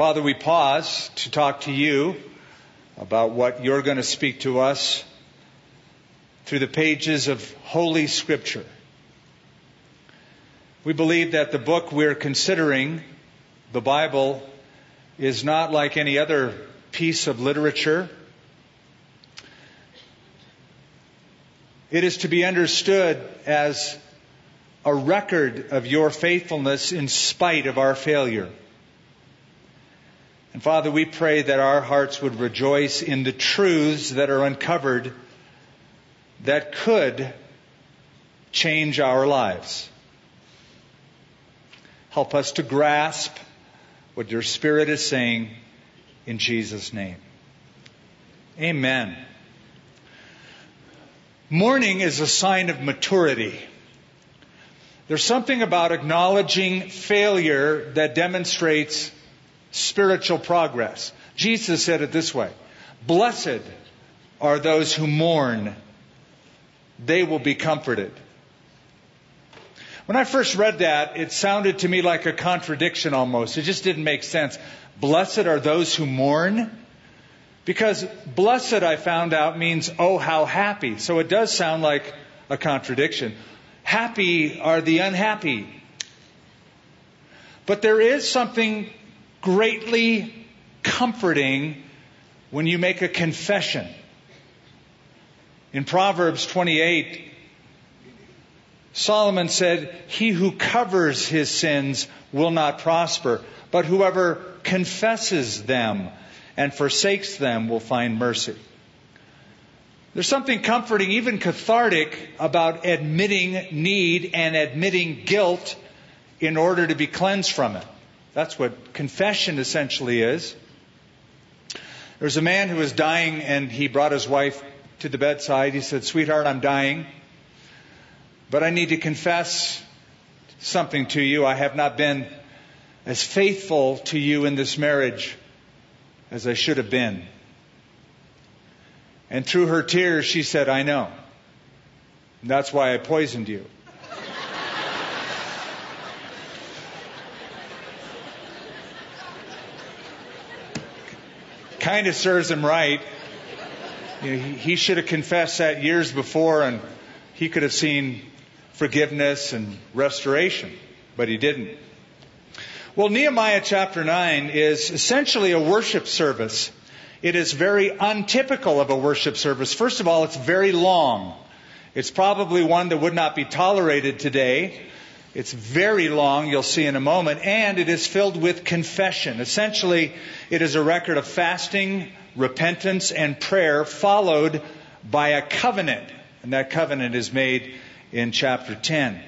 Father, we pause to talk to you about what you're going to speak to us through the pages of Holy Scripture. We believe that the book we're considering, the Bible, is not like any other piece of literature. It is to be understood as a record of your faithfulness in spite of our failure. And Father, we pray that our hearts would rejoice in the truths that are uncovered that could change our lives. Help us to grasp what your Spirit is saying in Jesus' name. Amen. Mourning is a sign of maturity. There's something about acknowledging failure that demonstrates spiritual progress. Jesus said it this way Blessed are those who mourn, they will be comforted. When I first read that, it sounded to me like a contradiction almost. It just didn't make sense. Blessed are those who mourn. Because blessed, I found out, means, oh, how happy. So it does sound like a contradiction. Happy are the unhappy. But there is something greatly comforting when you make a confession. In Proverbs 28, Solomon said, He who covers his sins will not prosper, but whoever confesses them and forsakes them will find mercy. There's something comforting, even cathartic, about admitting need and admitting guilt in order to be cleansed from it. That's what confession essentially is. There was a man who was dying and he brought his wife to the bedside. He said, Sweetheart, I'm dying, but I need to confess something to you. I have not been as faithful to you in this marriage as I should have been. And through her tears, she said, I know. And that's why I poisoned you. Kind of serves him right. You know, he, he should have confessed that years before and he could have seen forgiveness and restoration, but he didn't. Well, Nehemiah chapter 9 is essentially a worship service. It is very untypical of a worship service. First of all, it's very long. It's probably one that would not be tolerated today. It's very long, you'll see in a moment, and it is filled with confession. Essentially, it is a record of fasting, repentance, and prayer followed by a covenant. And that covenant is made in chapter 10.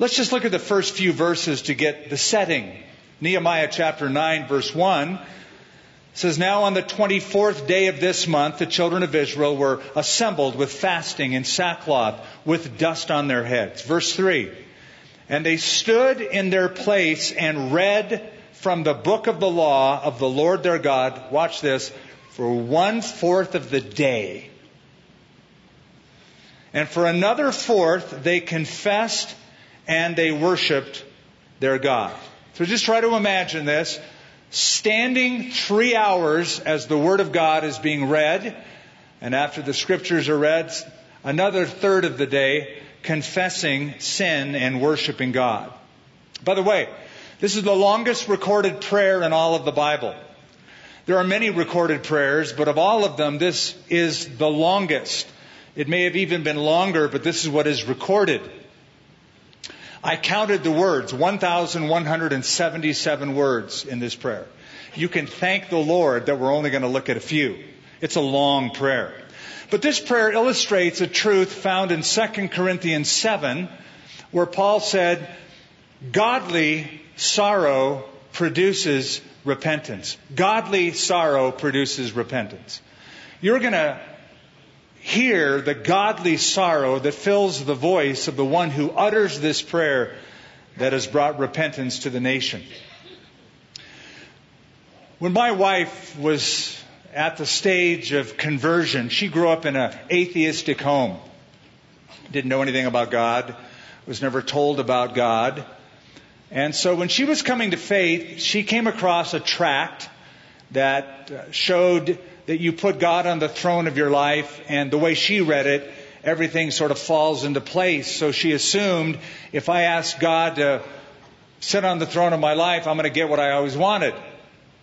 Let's just look at the first few verses to get the setting. Nehemiah chapter 9 verse 1 says, Now on the 24th day of this month, the children of Israel were assembled with fasting and sackcloth with dust on their heads. Verse 3. And they stood in their place and read from the book of the law of the Lord their God. Watch this. For one fourth of the day. And for another fourth, they confessed and they worshiped their God. So just try to imagine this. Standing three hours as the Word of God is being read, and after the Scriptures are read, another third of the day confessing sin and worshiping God. By the way, this is the longest recorded prayer in all of the Bible. There are many recorded prayers, but of all of them, this is the longest. It may have even been longer, but this is what is recorded. I counted the words, 1,177 words in this prayer. You can thank the Lord that we're only going to look at a few. It's a long prayer. But this prayer illustrates a truth found in 2 Corinthians 7, where Paul said, Godly sorrow produces repentance. Godly sorrow produces repentance. You're going to hear the godly sorrow that fills the voice of the one who utters this prayer that has brought repentance to the nation. When my wife was at the stage of conversion, she grew up in an atheistic home. Didn't know anything about God, was never told about God. And so when she was coming to faith, she came across a tract that uh, showed that you put God on the throne of your life, and the way she read it, everything sort of falls into place. So she assumed if I ask God to sit on the throne of my life, I'm going to get what I always wanted.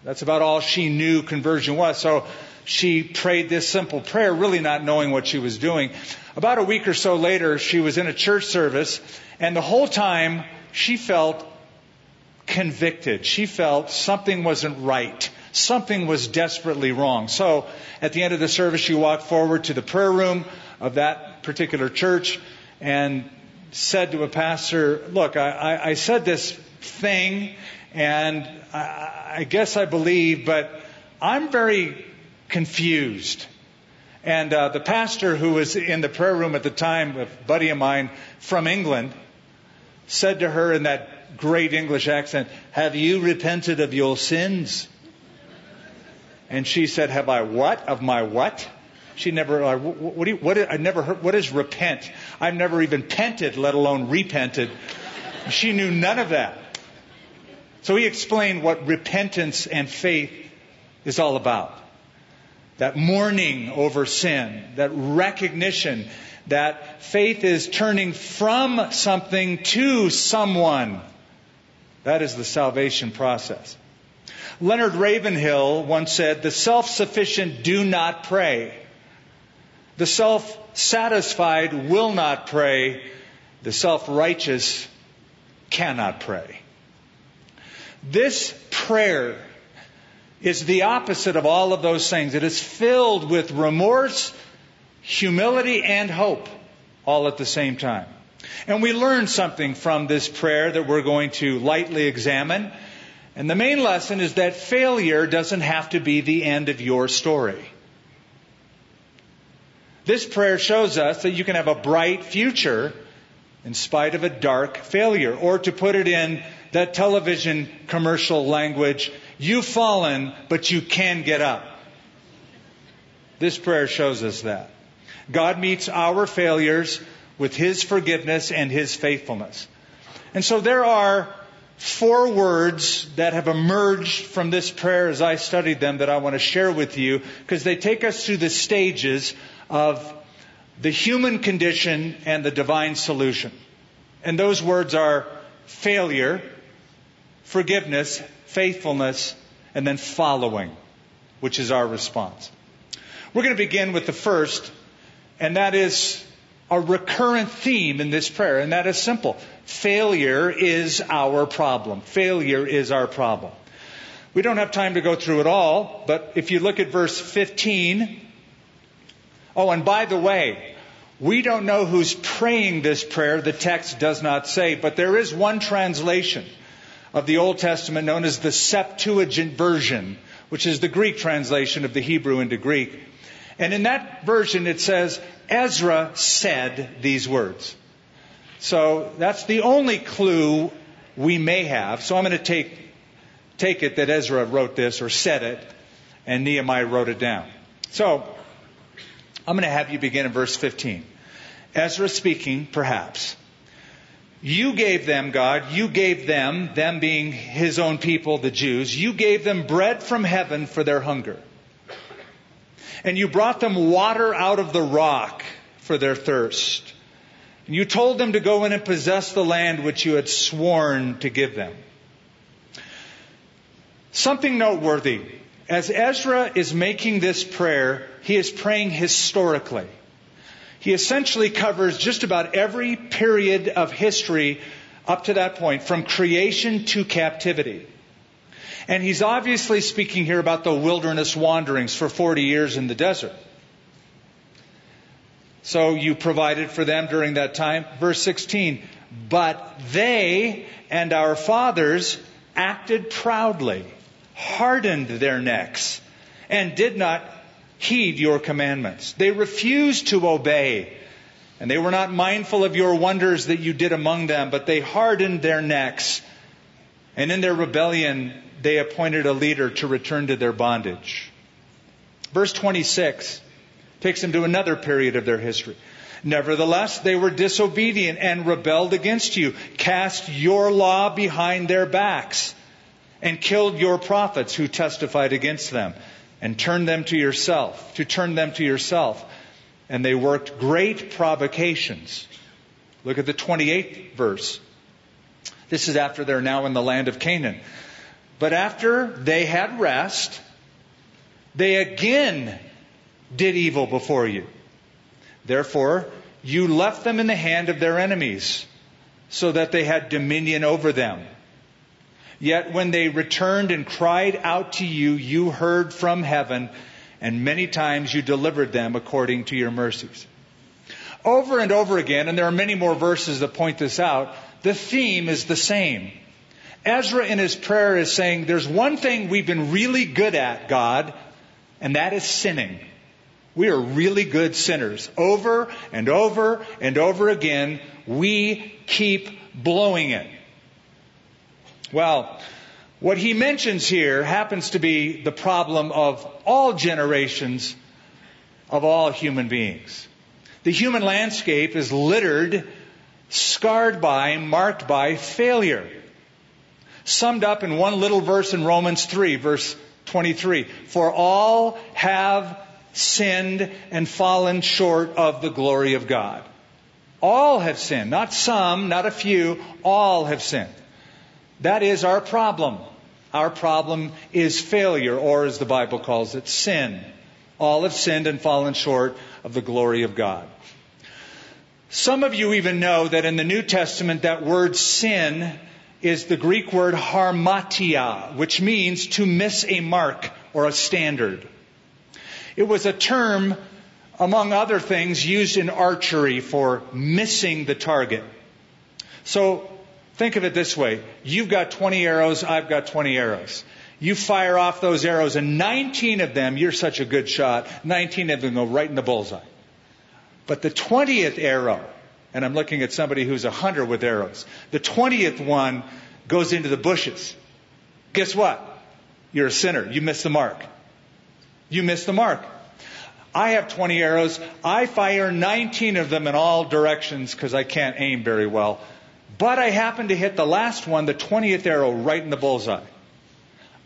That's about all she knew conversion was. So she prayed this simple prayer, really not knowing what she was doing. About a week or so later, she was in a church service, and the whole time she felt convicted. She felt something wasn't right. Something was desperately wrong. So at the end of the service, she walked forward to the prayer room of that particular church and said to a pastor, Look, I, I, I said this thing, and I, I guess I believe, but I'm very confused. And uh, the pastor who was in the prayer room at the time, a buddy of mine from England, said to her in that great English accent, Have you repented of your sins? And she said, Have I what? Of my what? She never, what do you, what, I never heard, what is repent? I've never even pented, let alone repented. She knew none of that. So he explained what repentance and faith is all about. That mourning over sin, that recognition that faith is turning from something to someone. That is the salvation process. Leonard Ravenhill once said, The self sufficient do not pray. The self satisfied will not pray. The self righteous cannot pray. This prayer is the opposite of all of those things. It is filled with remorse, humility, and hope all at the same time. And we learn something from this prayer that we're going to lightly examine. And the main lesson is that failure doesn't have to be the end of your story. This prayer shows us that you can have a bright future in spite of a dark failure. Or to put it in that television commercial language, you've fallen, but you can get up. This prayer shows us that. God meets our failures with His forgiveness and His faithfulness. And so there are four words that have emerged from this prayer as I studied them that I want to share with you because they take us through the stages of the human condition and the divine solution. And those words are failure, forgiveness, faithfulness, and then following, which is our response. We're going to begin with the first, and that is a recurrent theme in this prayer, and that is simple. Failure is our problem. Failure is our problem. We don't have time to go through it all, but if you look at verse 15, oh, and by the way, we don't know who's praying this prayer. The text does not say, but there is one translation of the Old Testament known as the Septuagint version, which is the Greek translation of the Hebrew into Greek. And in that version it says, Ezra said these words. So that's the only clue we may have. So I'm going to take, take it that Ezra wrote this or said it, and Nehemiah wrote it down. So I'm going to have you begin in verse 15. Ezra speaking, perhaps. You gave them, God, you gave them, them being his own people, the Jews, you gave them bread from heaven for their hunger. And you brought them water out of the rock for their thirst. And you told them to go in and possess the land which you had sworn to give them. Something noteworthy. As Ezra is making this prayer, he is praying historically. He essentially covers just about every period of history up to that point, from creation to captivity. And he's obviously speaking here about the wilderness wanderings for 40 years in the desert. So you provided for them during that time. Verse 16, but they and our fathers acted proudly, hardened their necks, and did not heed your commandments. They refused to obey. And they were not mindful of your wonders that you did among them, but they hardened their necks. And in their rebellion, they appointed a leader to return to their bondage. Verse 26 takes them to another period of their history. Nevertheless, they were disobedient and rebelled against you, cast your law behind their backs, and killed your prophets who testified against them, and turn them to yourself, to turn them to yourself. And they worked great provocations. Look at the 28th verse. This is after they're now in the land of Canaan. But after they had rest, they again did evil before you. Therefore, you left them in the hand of their enemies, so that they had dominion over them. Yet when they returned and cried out to you, you heard from heaven, and many times you delivered them according to your mercies. Over and over again, and there are many more verses that point this out, the theme is the same. Ezra in his prayer is saying, There's one thing we've been really good at, God, and that is sinning. We are really good sinners. Over and over and over again, we keep blowing it. Well, what he mentions here happens to be the problem of all generations of all human beings. The human landscape is littered, scarred by, marked by failure. Summed up in one little verse in Romans 3, verse 23. For all have sinned and fallen short of the glory of God. All have sinned. Not some, not a few. All have sinned. That is our problem. Our problem is failure, or as the Bible calls it, sin. All have sinned and fallen short of the glory of God. Some of you even know that in the New Testament that word sin is the Greek word hamartia, which means to miss a mark or a standard. It was a term, among other things, used in archery for missing the target. So think of it this way. You've got 20 arrows, I've got 20 arrows. You fire off those arrows and 19 of them, you're such a good shot, 19 of them go right in the bullseye. But the 20th arrow, and I'm looking at somebody who's a hunter with arrows, the 20th one goes into the bushes. Guess what? You're a sinner. You missed the mark you miss the mark. I have 20 arrows. I fire 19 of them in all directions because I can't aim very well. But I happen to hit the last one, the 20th arrow, right in the bullseye.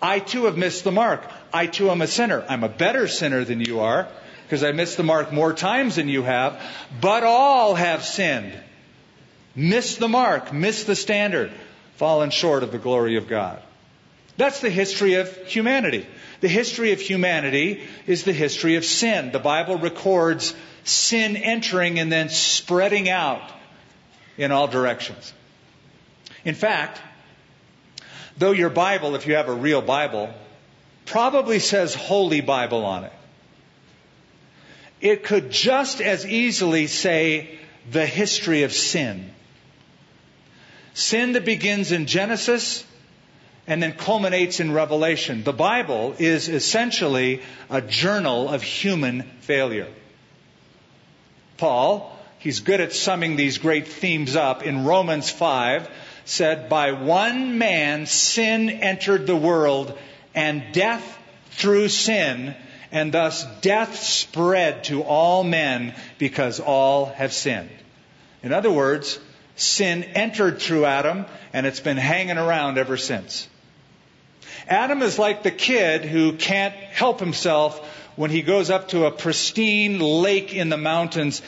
I too have missed the mark. I too am a sinner. I'm a better sinner than you are because I missed the mark more times than you have. But all have sinned. Missed the mark, missed the standard, fallen short of the glory of God. That's the history of humanity. The history of humanity is the history of sin. The Bible records sin entering and then spreading out in all directions. In fact, though your Bible, if you have a real Bible, probably says Holy Bible on it, it could just as easily say the history of sin. Sin that begins in Genesis and then culminates in Revelation. The Bible is essentially a journal of human failure. Paul, he's good at summing these great themes up in Romans 5, said, By one man sin entered the world, and death through sin, and thus death spread to all men because all have sinned. In other words, sin entered through Adam, and it's been hanging around ever since. Adam is like the kid who can't help himself when he goes up to a pristine lake in the mountains,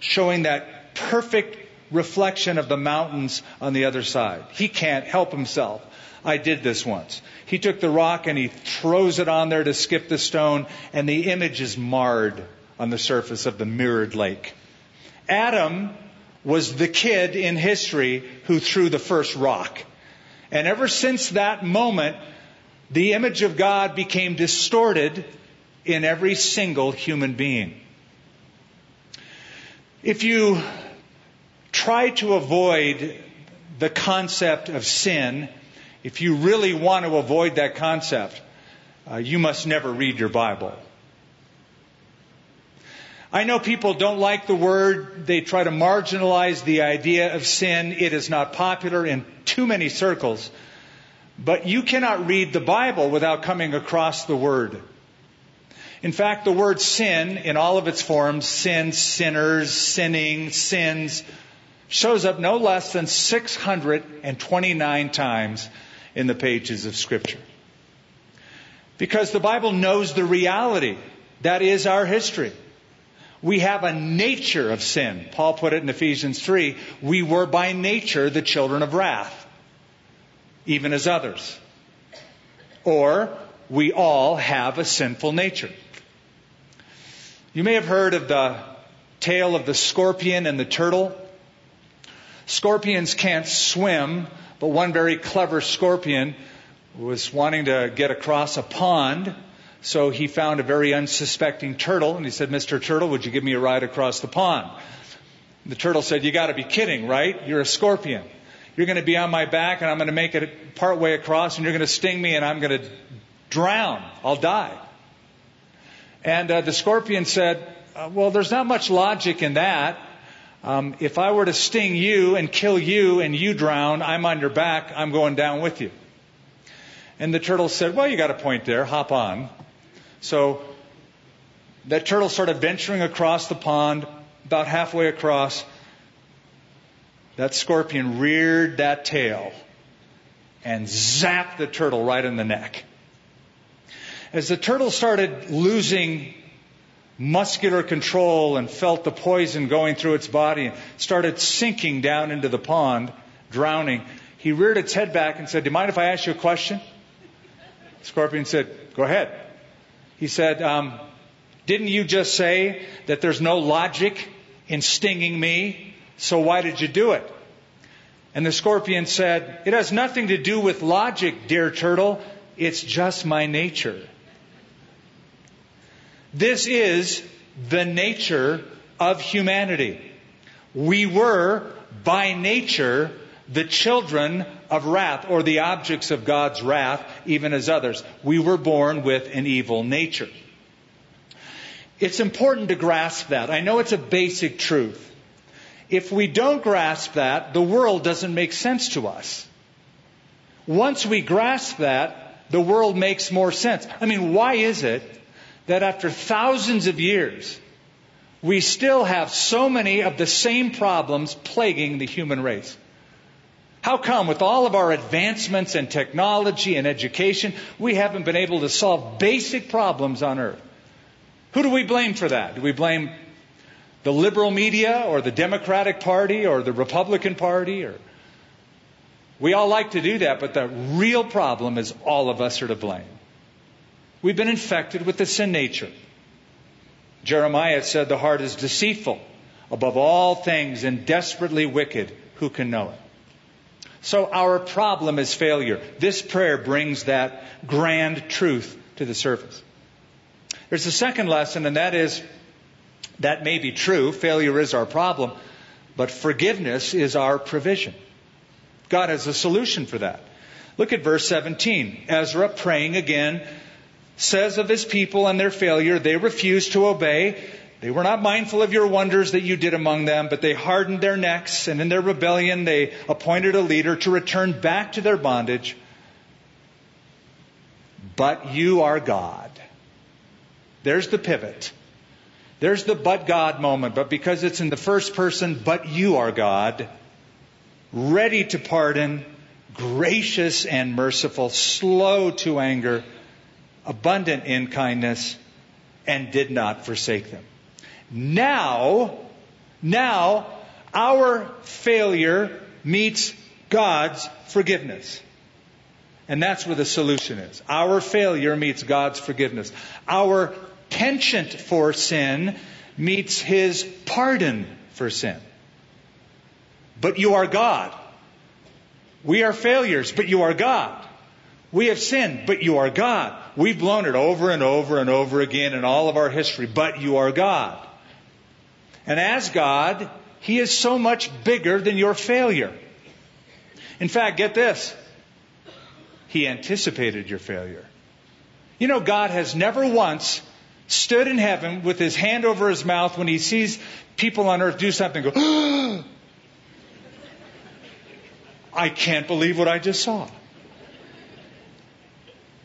showing that perfect reflection of the mountains on the other side. He can't help himself. I did this once. He took the rock and he throws it on there to skip the stone, and the image is marred on the surface of the mirrored lake. Adam was the kid in history who threw the first rock. And ever since that moment, the image of God became distorted in every single human being. If you try to avoid the concept of sin, if you really want to avoid that concept, uh, you must never read your Bible. I know people don't like the word. They try to marginalize the idea of sin. It is not popular in too many circles. But you cannot read the Bible without coming across the Word. In fact, the word sin in all of its forms, sin, sinners, sinning, sins, shows up no less than 629 times in the pages of Scripture. Because the Bible knows the reality. That is our history. We have a nature of sin. Paul put it in Ephesians 3. We were by nature the children of wrath, even as others. Or we all have a sinful nature. You may have heard of the tale of the scorpion and the turtle. Scorpions can't swim, but one very clever scorpion was wanting to get across a pond. So he found a very unsuspecting turtle and he said, Mr. Turtle, would you give me a ride across the pond? The turtle said, You got to be kidding, right? You're a scorpion. You're going to be on my back and I'm going to make it part way across and you're going to sting me and I'm going to drown. I'll die. And uh, the scorpion said, uh, Well, there's not much logic in that. Um, if I were to sting you and kill you and you drown, I'm on your back, I'm going down with you. And the turtle said, Well, you got a point there, hop on. So that turtle started venturing across the pond, about halfway across. That scorpion reared that tail and zapped the turtle right in the neck. As the turtle started losing muscular control and felt the poison going through its body and started sinking down into the pond, drowning, he reared its head back and said, Do you mind if I ask you a question? Scorpion said, Go ahead. He said, um, Didn't you just say that there's no logic in stinging me? So why did you do it? And the scorpion said, It has nothing to do with logic, dear turtle. It's just my nature. This is the nature of humanity. We were, by nature, the children of wrath, or the objects of God's wrath, even as others. We were born with an evil nature. It's important to grasp that. I know it's a basic truth. If we don't grasp that, the world doesn't make sense to us. Once we grasp that, the world makes more sense. I mean, why is it that after thousands of years, we still have so many of the same problems plaguing the human race. How come, with all of our advancements in technology and education, we haven't been able to solve basic problems on earth? Who do we blame for that? Do we blame the liberal media or the Democratic Party or the Republican Party or we all like to do that, but the real problem is all of us are to blame. We've been infected with the sin nature. Jeremiah said the heart is deceitful above all things and desperately wicked. Who can know it? So our problem is failure. This prayer brings that grand truth to the surface. There's a second lesson, and that is that may be true. Failure is our problem, but forgiveness is our provision. God has a solution for that. Look at verse 17. Ezra praying again says of his people and their failure, they refused to obey. They were not mindful of your wonders that you did among them, but they hardened their necks, and in their rebellion they appointed a leader to return back to their bondage. But you are God. There's the pivot. There's the but God moment, but because it's in the first person, but you are God, ready to pardon, gracious and merciful, slow to anger, abundant in kindness, and did not forsake them. Now, now, our failure meets God's forgiveness. And that's where the solution is. Our failure meets God's forgiveness. Our penchant for sin meets His pardon for sin. But you are God. We are failures, but you are God. We have sinned, but you are God. We've blown it over and over and over again in all of our history, but you are God. And as God, He is so much bigger than your failure. In fact, get this. He anticipated your failure. You know, God has never once stood in heaven with his hand over his mouth when he sees people on earth do something go, I can't believe what I just saw.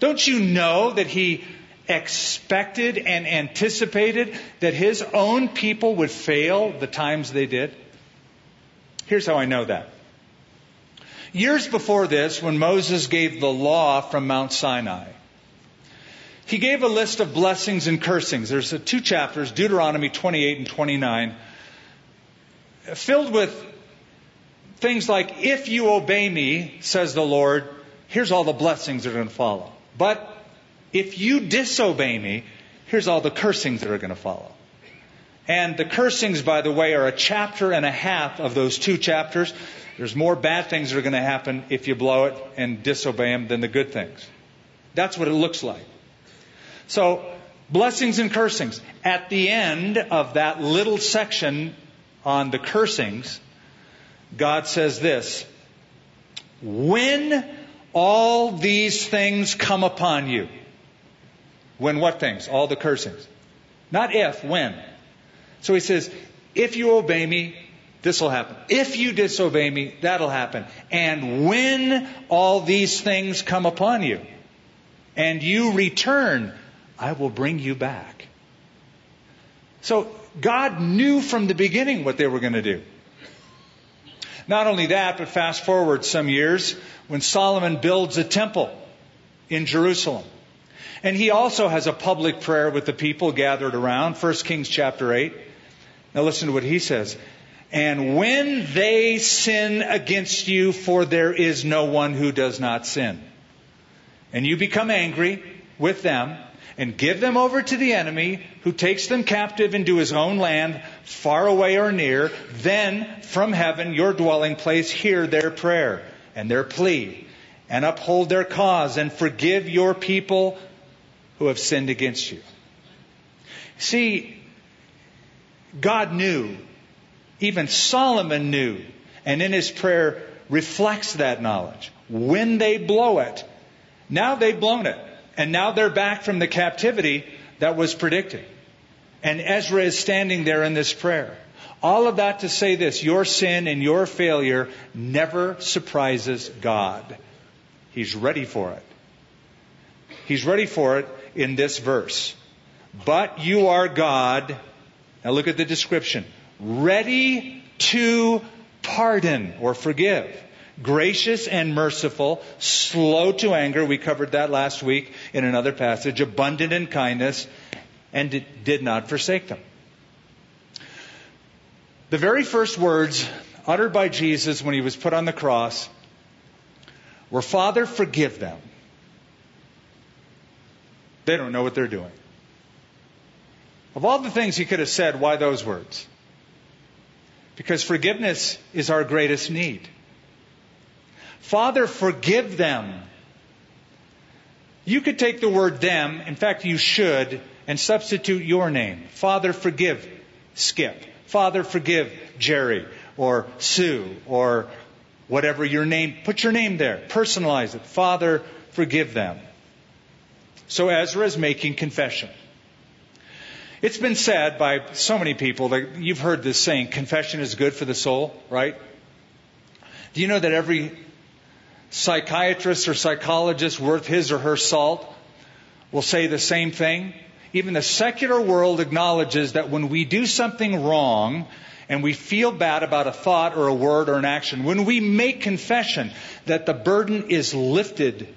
Don't you know that he expected and anticipated that his own people would fail the times they did? Here's how I know that. Years before this, when Moses gave the law from Mount Sinai, he gave a list of blessings and cursings. There's two chapters, Deuteronomy 28 and 29, filled with things like, if you obey me, says the Lord, here's all the blessings that are going to follow. But if you disobey me, here's all the cursings that are going to follow. And the cursings, by the way, are a chapter and a half of those two chapters. There's more bad things that are going to happen if you blow it and disobey them than the good things. That's what it looks like. So, blessings and cursings. At the end of that little section on the cursings, God says this When all these things come upon you, when what things? All the cursings. Not if, when. So he says, if you obey me, this will happen. If you disobey me, that'll happen. And when all these things come upon you, and you return, I will bring you back. So God knew from the beginning what they were going to do. Not only that, but fast forward some years when Solomon builds a temple in Jerusalem. And he also has a public prayer with the people gathered around, 1 Kings chapter 8. Now listen to what he says. And when they sin against you, for there is no one who does not sin. And you become angry with them and give them over to the enemy who takes them captive into his own land, far away or near, then from heaven, your dwelling place, hear their prayer and their plea and uphold their cause and forgive your people who have sinned against you. See, God knew, even Solomon knew, and in his prayer reflects that knowledge. When they blow it, now they've blown it, and now they're back from the captivity that was predicted. And Ezra is standing there in this prayer. All of that to say this your sin and your failure never surprises God. He's ready for it. He's ready for it in this verse. But you are God. Now look at the description. Ready to pardon or forgive. Gracious and merciful, slow to anger. We covered that last week in another passage. Abundant in kindness and did not forsake them. The very first words uttered by Jesus when he was put on the cross were, Father, forgive them. They don't know what they're doing. Of all the things he could have said, why those words? Because forgiveness is our greatest need. Father, forgive them. You could take the word them, in fact, you should, and substitute your name. Father, forgive Skip. Father, forgive Jerry or Sue or whatever your name. Put your name there. Personalize it. Father, forgive them. So Ezra is making confession. It's been said by so many people that you've heard this saying, confession is good for the soul, right? Do you know that every psychiatrist or psychologist worth his or her salt will say the same thing? Even the secular world acknowledges that when we do something wrong and we feel bad about a thought or a word or an action, when we make confession, that the burden is lifted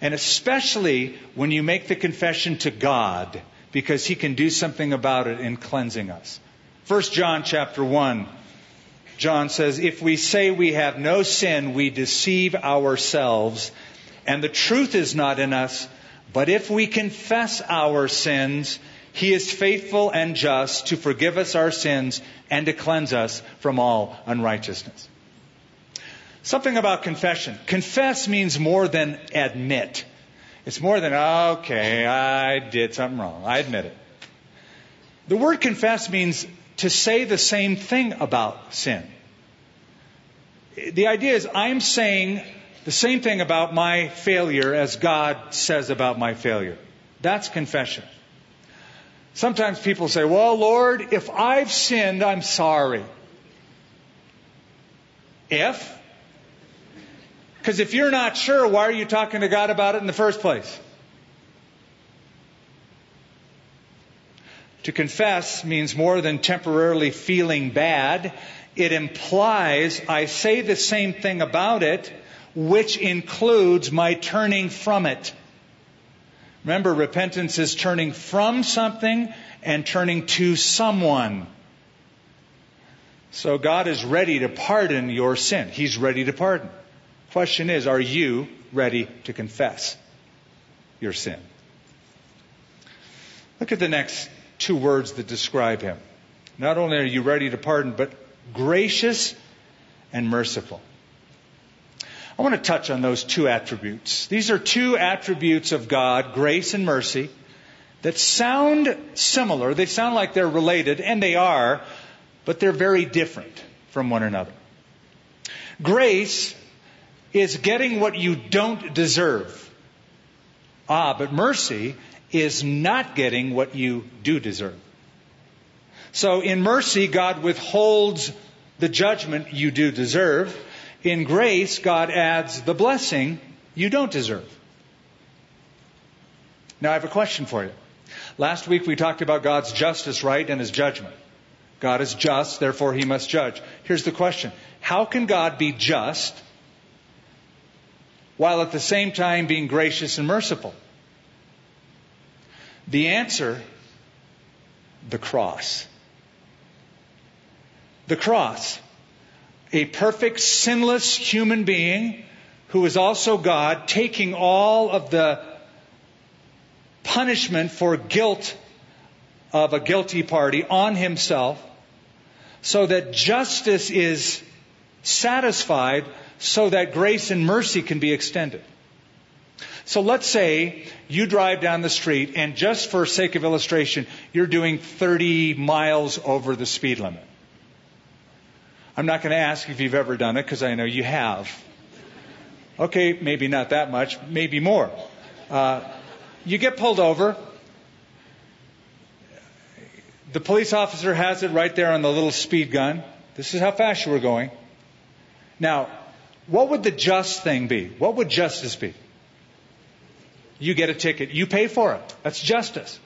and especially when you make the confession to God, because He can do something about it in cleansing us. 1 John chapter 1, John says, If we say we have no sin, we deceive ourselves, and the truth is not in us. But if we confess our sins, He is faithful and just to forgive us our sins and to cleanse us from all unrighteousness. Something about confession. Confess means more than admit. It's more than, okay, I did something wrong. I admit it. The word confess means to say the same thing about sin. The idea is I'm saying the same thing about my failure as God says about my failure. That's confession. Sometimes people say, well, Lord, if I've sinned, I'm sorry. If? Because if you're not sure, why are you talking to God about it in the first place? To confess means more than temporarily feeling bad. It implies I say the same thing about it, which includes my turning from it. Remember, repentance is turning from something and turning to someone. So God is ready to pardon your sin. He's ready to pardon. Question is, are you ready to confess your sin? Look at the next two words that describe him. Not only are you ready to pardon, but gracious and merciful. I want to touch on those two attributes. These are two attributes of God, grace and mercy, that sound similar. They sound like they're related, and they are, but they're very different from one another. Grace is getting what you don't deserve. Ah, but mercy is not getting what you do deserve. So in mercy, God withholds the judgment you do deserve. In grace, God adds the blessing you don't deserve. Now I have a question for you. Last week we talked about God's justice, right, and his judgment. God is just, therefore he must judge. Here's the question. How can God be just while at the same time being gracious and merciful? The answer the cross. The cross. A perfect, sinless human being who is also God, taking all of the punishment for guilt of a guilty party on himself so that justice is satisfied so that grace and mercy can be extended. So let's say you drive down the street and just for sake of illustration, you're doing 30 miles over the speed limit. I'm not going to ask if you've ever done it because I know you have. Okay, maybe not that much, maybe more. Uh, you get pulled over. The police officer has it right there on the little speed gun. This is how fast you were going. Now, what would the just thing be? What would justice be? You get a ticket. You pay for it. That's justice.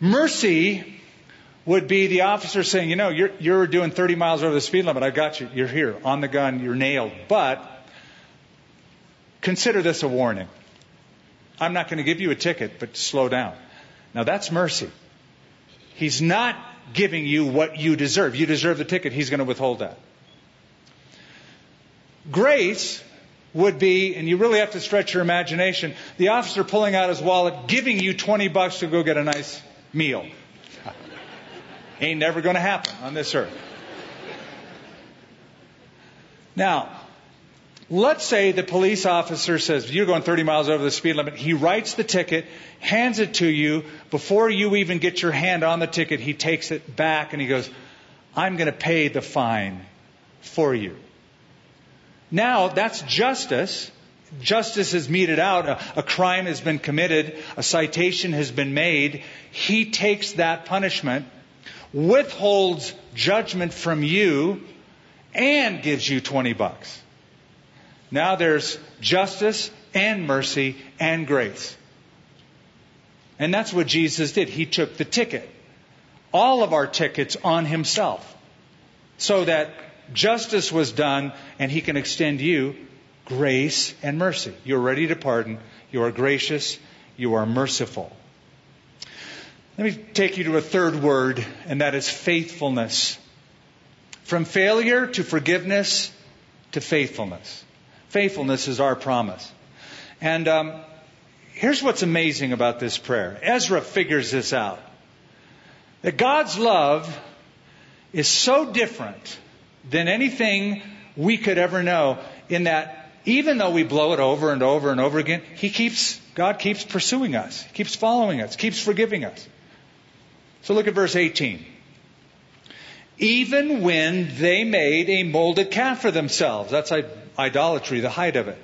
Mercy would be the officer saying, you know, you're, you're doing 30 miles over the speed limit. I got you. You're here on the gun. You're nailed. But consider this a warning. I'm not going to give you a ticket, but slow down. Now that's mercy. He's not giving you what you deserve. You deserve the ticket. He's going to withhold that. Grace would be, and you really have to stretch your imagination, the officer pulling out his wallet, giving you 20 bucks to go get a nice meal. Ain't never going to happen on this earth. Now, let's say the police officer says, You're going 30 miles over the speed limit. He writes the ticket, hands it to you. Before you even get your hand on the ticket, he takes it back and he goes, I'm going to pay the fine for you. Now that's justice. Justice is meted out. A, a, crime has been committed. A citation has been made. He takes that punishment, withholds judgment from you, and gives you 20 bucks. Now there's justice and mercy and grace. And that's what Jesus did. He took the ticket. All of our tickets on himself. So that justice was done, and he can extend you grace and mercy. You're ready to pardon. You are gracious. You are merciful. Let me take you to a third word, and that is faithfulness. From failure to forgiveness to faithfulness. Faithfulness is our promise. And um, here's what's amazing about this prayer Ezra figures this out that God's love is so different than anything we could ever know in that even though we blow it over and over and over again, He keeps, God keeps pursuing us, keeps following us, keeps forgiving us. So look at verse 18. Even when they made a molded calf for themselves, that's idolatry, the height of it,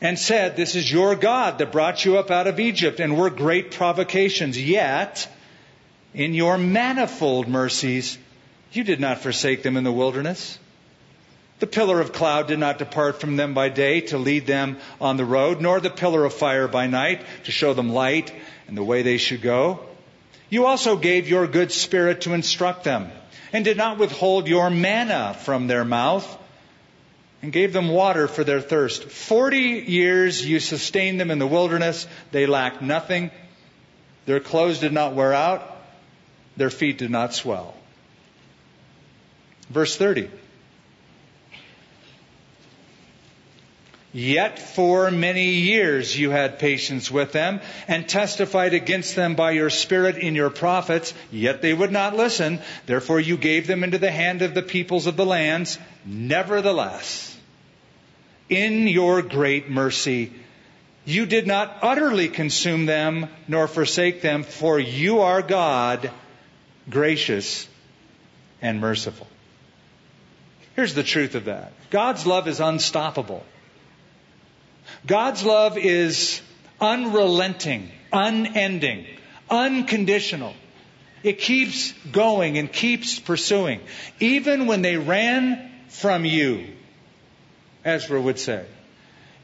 and said, This is your God that brought you up out of Egypt and were great provocations. Yet, in your manifold mercies, you did not forsake them in the wilderness. The pillar of cloud did not depart from them by day to lead them on the road, nor the pillar of fire by night to show them light and the way they should go. You also gave your good spirit to instruct them, and did not withhold your manna from their mouth, and gave them water for their thirst. Forty years you sustained them in the wilderness. They lacked nothing. Their clothes did not wear out. Their feet did not swell. Verse 30. Yet for many years you had patience with them and testified against them by your spirit in your prophets, yet they would not listen. Therefore you gave them into the hand of the peoples of the lands. Nevertheless, in your great mercy, you did not utterly consume them nor forsake them, for you are God, gracious and merciful. Here's the truth of that. God's love is unstoppable. God's love is unrelenting, unending, unconditional. It keeps going and keeps pursuing. Even when they ran from you, Ezra would say.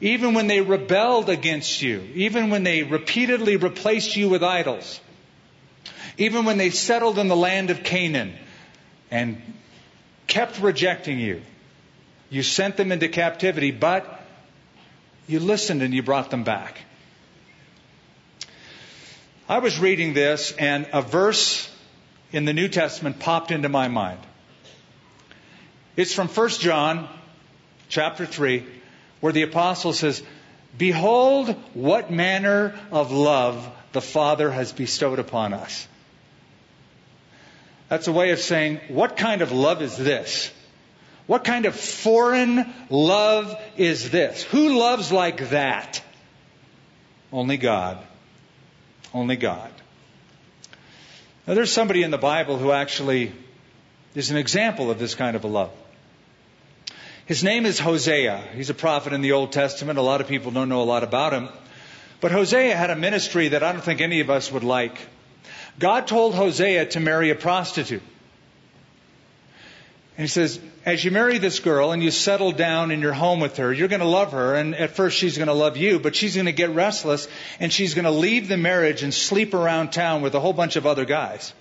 Even when they rebelled against you. Even when they repeatedly replaced you with idols. Even when they settled in the land of Canaan and kept rejecting you. You sent them into captivity, but you listened and you brought them back. I was reading this and a verse in the New Testament popped into my mind. It's from 1 John chapter 3 where the apostle says, Behold what manner of love the Father has bestowed upon us. That's a way of saying, what kind of love is this? What kind of foreign love is this? Who loves like that? Only God. Only God. Now, there's somebody in the Bible who actually is an example of this kind of a love. His name is Hosea. He's a prophet in the Old Testament. A lot of people don't know a lot about him. But Hosea had a ministry that I don't think any of us would like. God told Hosea to marry a prostitute. And he says, as you marry this girl and you settle down in your home with her, you're going to love her. And at first she's going to love you, but she's going to get restless and she's going to leave the marriage and sleep around town with a whole bunch of other guys.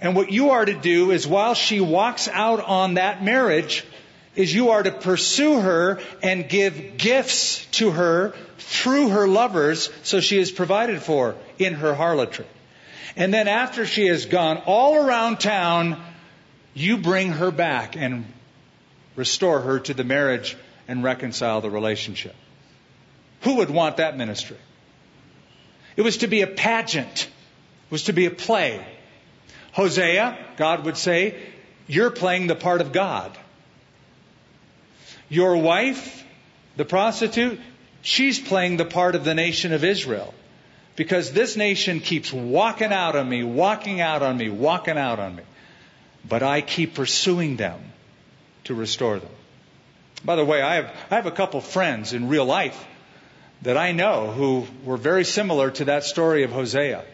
And what you are to do is while she walks out on that marriage, is you are to pursue her and give gifts to her through her lovers so she is provided for in her harlotry. And then after she has gone all around town, you bring her back and restore her to the marriage and reconcile the relationship. Who would want that ministry? It was to be a pageant. It was to be a play. Hosea, God would say, you're playing the part of God. Your wife, the prostitute, she's playing the part of the nation of Israel. Because this nation keeps walking out on me, walking out on me, walking out on me but I keep pursuing them to restore them. By the way, I have, I have a couple friends in real life that I know who were very similar to that story of Hosea.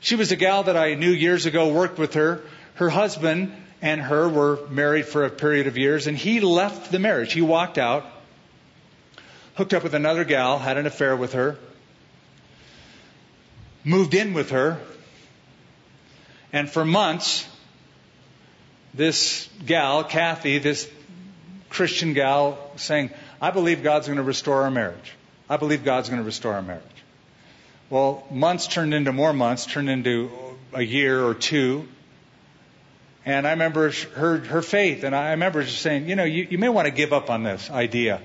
She was a gal that I knew years ago, worked with her. Her husband and her were married for a period of years, and he left the marriage. He walked out, hooked up with another gal, had an affair with her, moved in with her, and for months this gal, Kathy, this Christian gal, saying, I believe God's going to restore our marriage. I believe God's going to restore our marriage. Well, months turned into more months, turned into a year or two. And I remember her, her faith, and I remember just saying, you know, you, you may want to give up on this idea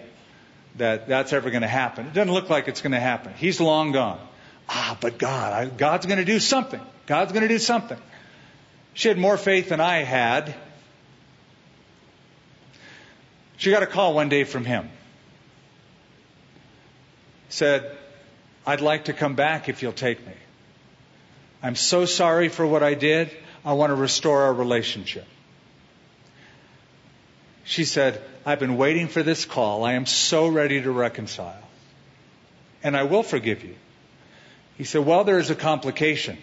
that that's ever going to happen. It doesn't look like it's going to happen. He's long gone. Ah, but God, I, God's going to do something. God's going to do something. She had more faith than I had. She got a call one day from him. Said, I'd like to come back if you'll take me. I'm so sorry for what I did. I want to restore our relationship. She said, I've been waiting for this call. I am so ready to reconcile. And I will forgive you. He said, Well, there is a complication.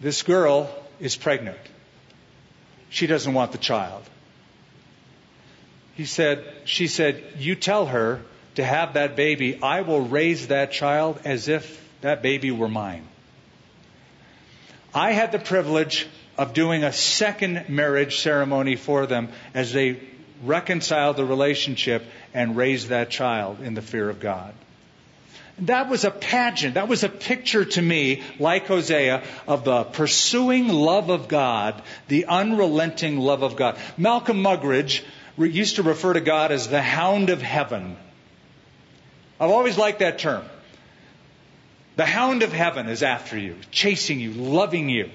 This girl is pregnant. She doesn't want the child. He said, she said, you tell her to have that baby. I will raise that child as if that baby were mine. I had the privilege of doing a second marriage ceremony for them as they reconciled the relationship and raised that child in the fear of God. That was a pageant. That was a picture to me, like Hosea, of the pursuing love of God, the unrelenting love of God. Malcolm Muggeridge used to refer to God as the hound of heaven. I've always liked that term. The hound of heaven is after you, chasing you, loving you.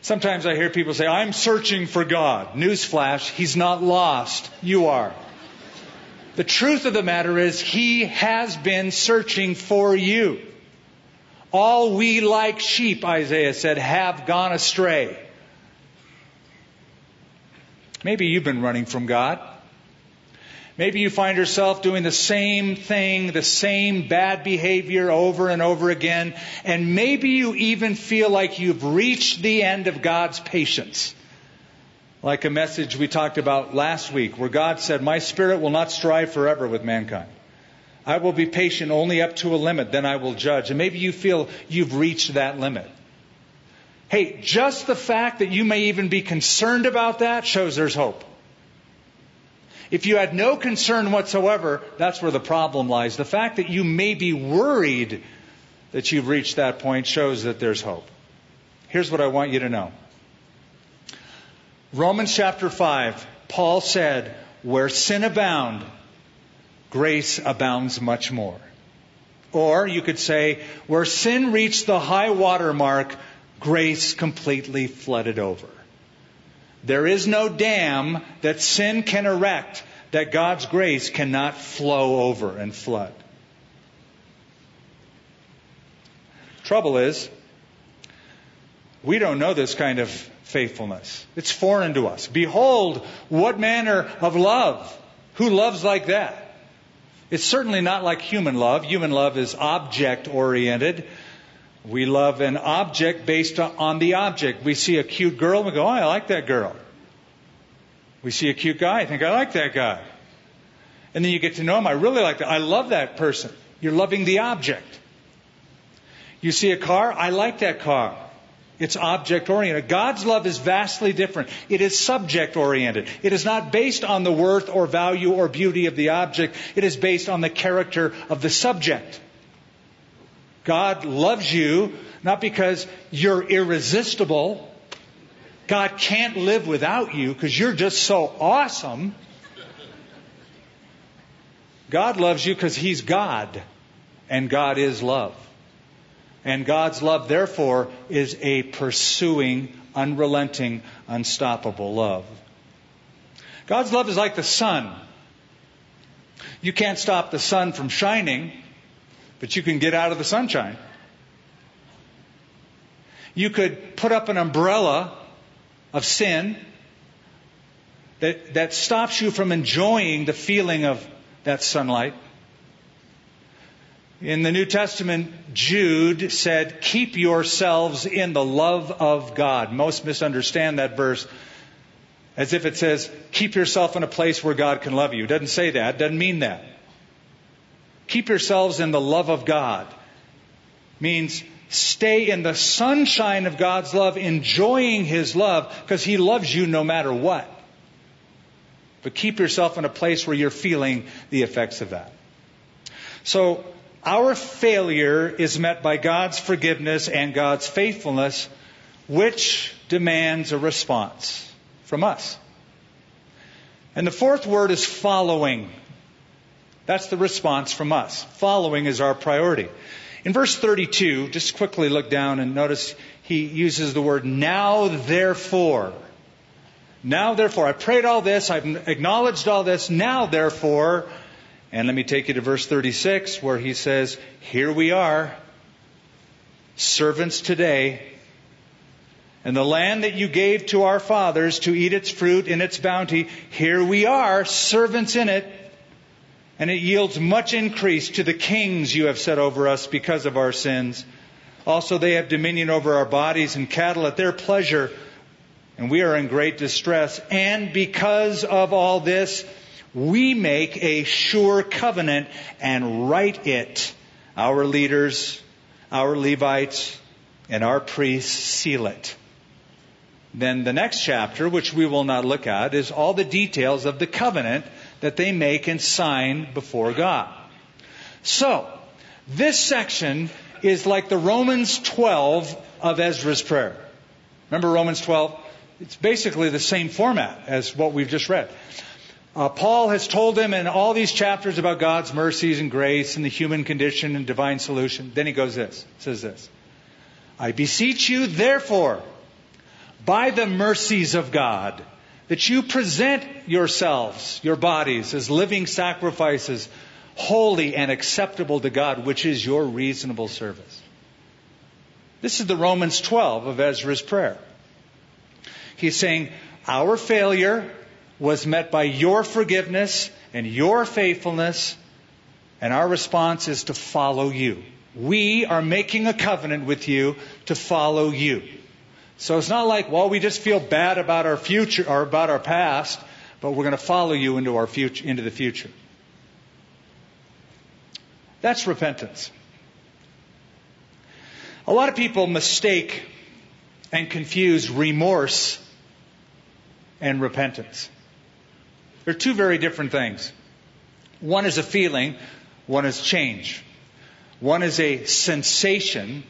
Sometimes I hear people say, I'm searching for God. Newsflash, He's not lost. You are. The truth of the matter is, He has been searching for you. All we like sheep, Isaiah said, have gone astray. Maybe you've been running from God. Maybe you find yourself doing the same thing, the same bad behavior over and over again, and maybe you even feel like you've reached the end of God's patience. Like a message we talked about last week where God said, My spirit will not strive forever with mankind. I will be patient only up to a limit, then I will judge. And maybe you feel you've reached that limit. Hey, just the fact that you may even be concerned about that shows there's hope. If you had no concern whatsoever, that's where the problem lies. The fact that you may be worried that you've reached that point shows that there's hope. Here's what I want you to know. Romans chapter 5, Paul said, Where sin abound, grace abounds much more. Or you could say, Where sin reached the high water mark, grace completely flooded over. There is no dam that sin can erect that God's grace cannot flow over and flood. Trouble is, we don't know this kind of faithfulness. It's foreign to us. Behold, what manner of love? Who loves like that? It's certainly not like human love. Human love is object oriented. We love an object based on the object. We see a cute girl and we go, oh, I like that girl. We see a cute guy, I think I like that guy. And then you get to know him, I really like that. I love that person. You're loving the object. You see a car, I like that car. It's object oriented. God's love is vastly different. It is subject oriented. It is not based on the worth or value or beauty of the object. It is based on the character of the subject. God loves you not because you're irresistible. God can't live without you because you're just so awesome. God loves you because He's God, and God is love. And God's love, therefore, is a pursuing, unrelenting, unstoppable love. God's love is like the sun. You can't stop the sun from shining, but you can get out of the sunshine. You could put up an umbrella of sin that, that stops you from enjoying the feeling of that sunlight. In the New Testament, Jude said, Keep yourselves in the love of God. Most misunderstand that verse as if it says, Keep yourself in a place where God can love you. It doesn't say that, it doesn't mean that. Keep yourselves in the love of God means stay in the sunshine of God's love, enjoying His love, because He loves you no matter what. But keep yourself in a place where you're feeling the effects of that. So, our failure is met by God's forgiveness and God's faithfulness, which demands a response from us. And the fourth word is following. That's the response from us. Following is our priority. In verse 32, just quickly look down and notice he uses the word now therefore. Now therefore, I prayed all this, I've acknowledged all this, now therefore, and let me take you to verse 36 where he says, Here we are, servants today, and the land that you gave to our fathers to eat its fruit in its bounty, here we are, servants in it and it yields much increase to the kings you have set over us because of our sins. Also, they have dominion over our bodies and cattle at their pleasure, and we are in great distress. And because of all this, we make a sure covenant and write it. Our leaders, our Levites, and our priests seal it. Then the next chapter, which we will not look at, is all the details of the covenant that they make and sign before God. So, this section is like the Romans 12 of Ezra's prayer. Remember Romans 12? It's basically the same format as what we've just read. Uh, Paul has told them in all these chapters about God's mercies and grace and the human condition and divine solution. Then he goes this, says this. I beseech you, therefore, by the mercies of God, that you present yourselves, your bodies, as living sacrifices, holy and acceptable to God, which is your reasonable service. This is the Romans 12 of Ezra's prayer. He's saying, Our failure was met by your forgiveness and your faithfulness, and our response is to follow you. We are making a covenant with you to follow you. So it's not like, well, we just feel bad about our future or about our past, but we're going to follow you into our future, into the future. That's repentance. A lot of people mistake and confuse remorse and repentance. They're two very different things. One is a feeling, one is change. One is a sensation,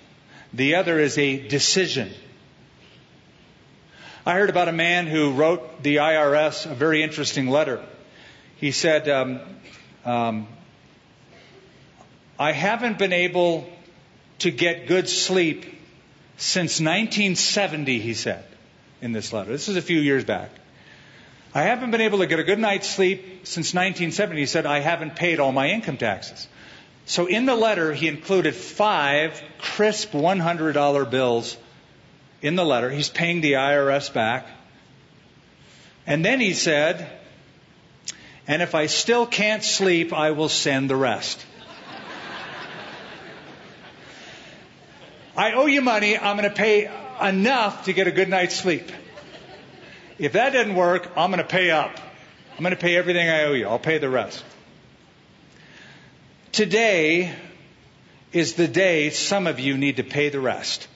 the other is a decision. I heard about a man who wrote the IRS a very interesting letter. He said, um, um, I haven't been able to get good sleep since 1970, he said in this letter. This is a few years back. I haven't been able to get a good night's sleep since 1970. He said, I haven't paid all my income taxes. So in the letter, he included five crisp $100 bills in the letter. He's paying the IRS back. And then he said, and if I still can't sleep, I will send the rest. I owe you money. I'm going to pay enough to get a good night's sleep. If that doesn't work, I'm going to pay up. I'm going to pay everything I owe you. I'll pay the rest. Today is the day some of you need to pay the rest.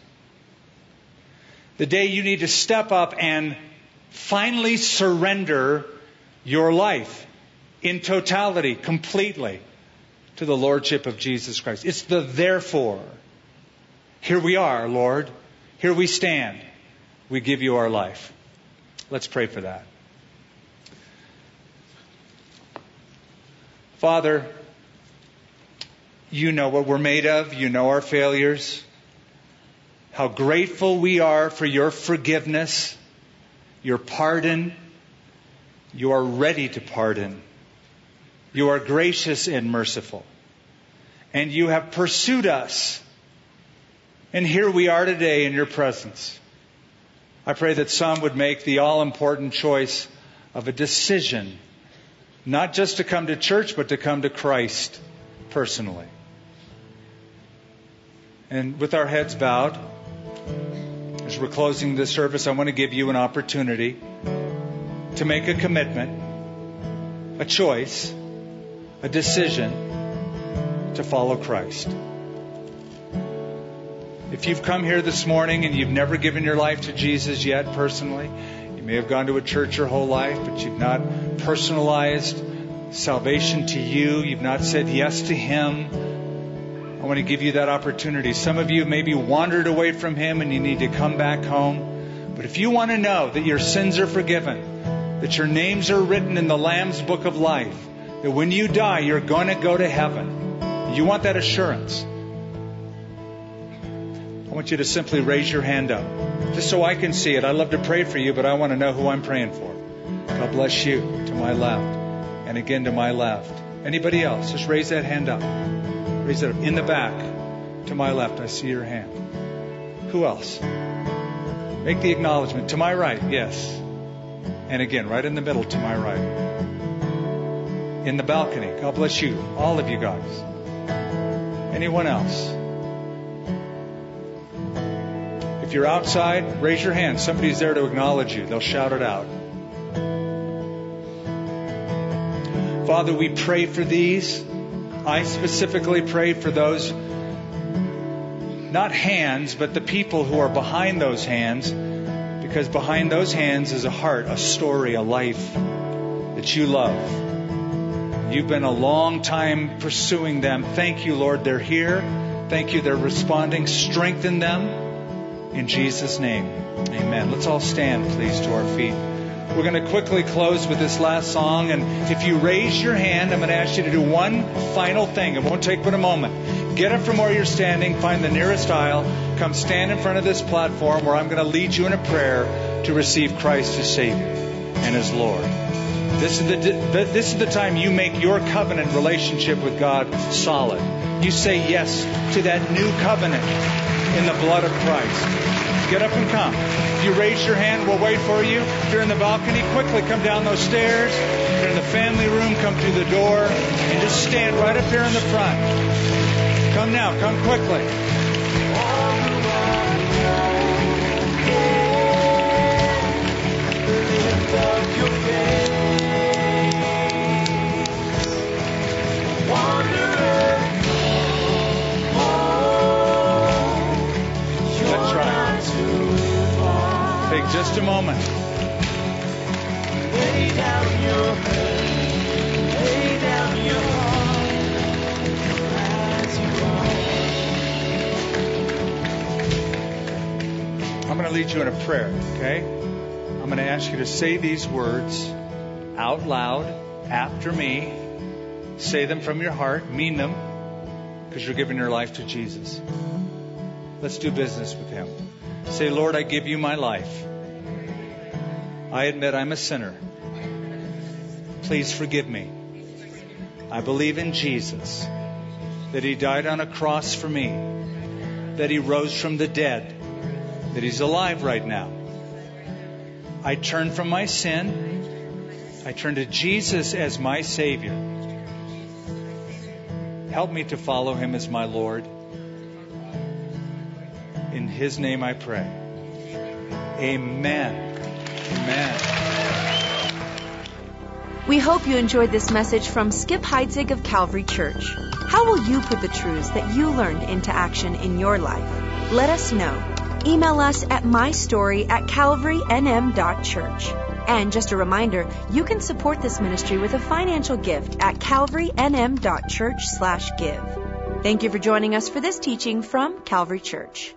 The day you need to step up and finally surrender your life in totality, completely, to the Lordship of Jesus Christ. It's the therefore. Here we are, Lord. Here we stand. We give you our life. Let's pray for that. Father, you know what we're made of. You know our failures. How grateful we are for your forgiveness, your pardon. You are ready to pardon. You are gracious and merciful. And you have pursued us and here we are today in your presence. I pray that some would make the all important choice of a decision, not just to come to church, but to come to Christ personally. And with our heads bowed, we're closing this service, I want to give you an opportunity to make a commitment, a choice, a decision to follow Christ. If you've come here this morning and you've never given your life to Jesus yet personally, you may have gone to a church your whole life, but you've not personalized salvation to you. You've not said yes to Him. I want to give you that opportunity. Some of you maybe wandered away from Him and you need to come back home. But if you want to know that your sins are forgiven, that your names are written in the Lamb's book of life, that when you die, you're going to go to heaven, you want that assurance. I want you to simply raise your hand up, just so I can see it. I love to pray for you, but I want to know who I'm praying for. God bless you to my left, and again to my left. Anybody else? Just raise that hand up. Raise it up. In the back, to my left, I see your hand. Who else? Make the acknowledgement. To my right, yes. And again, right in the middle, to my right. In the balcony, God bless you. All of you guys. Anyone else? If you're outside, raise your hand. Somebody's there to acknowledge you. They'll shout it out. Father, we pray for these. I specifically pray for those, not hands, but the people who are behind those hands, because behind those hands is a heart, a story, a life that you love. You've been a long time pursuing them. Thank you, Lord, they're here. Thank you, they're responding. Strengthen them in Jesus' name. Amen. Let's all stand, please, to our feet. We're going to quickly close with this last song. And if you raise your hand, I'm going to ask you to do one final thing. It won't take but a moment. Get up from where you're standing, find the nearest aisle, come stand in front of this platform where I'm going to lead you in a prayer to receive Christ as Savior and as Lord. This is the, this is the time you make your covenant relationship with God solid. You say yes to that new covenant in the blood of Christ. Get up and come. If you raise your hand, we'll wait for you. If you're in the balcony, quickly come down those stairs. If you're in the family room, come through the door and just stand right up here in the front. Come now, come quickly. Take just a moment. Lay down your lay down your heart. I'm going to lead you in a prayer, okay? I'm going to ask you to say these words out loud after me. Say them from your heart, mean them, because you're giving your life to Jesus. Let's do business with Him. Say, Lord, I give you my life. I admit I'm a sinner. Please forgive me. I believe in Jesus, that He died on a cross for me, that He rose from the dead, that He's alive right now. I turn from my sin. I turn to Jesus as my Savior. Help me to follow Him as my Lord. In His name I pray. Amen. Amen. We hope you enjoyed this message from Skip Heitzig of Calvary Church. How will you put the truths that you learned into action in your life? Let us know. Email us at mystory at calvarynm.church. And just a reminder, you can support this ministry with a financial gift at calvarynm.church slash give. Thank you for joining us for this teaching from Calvary Church.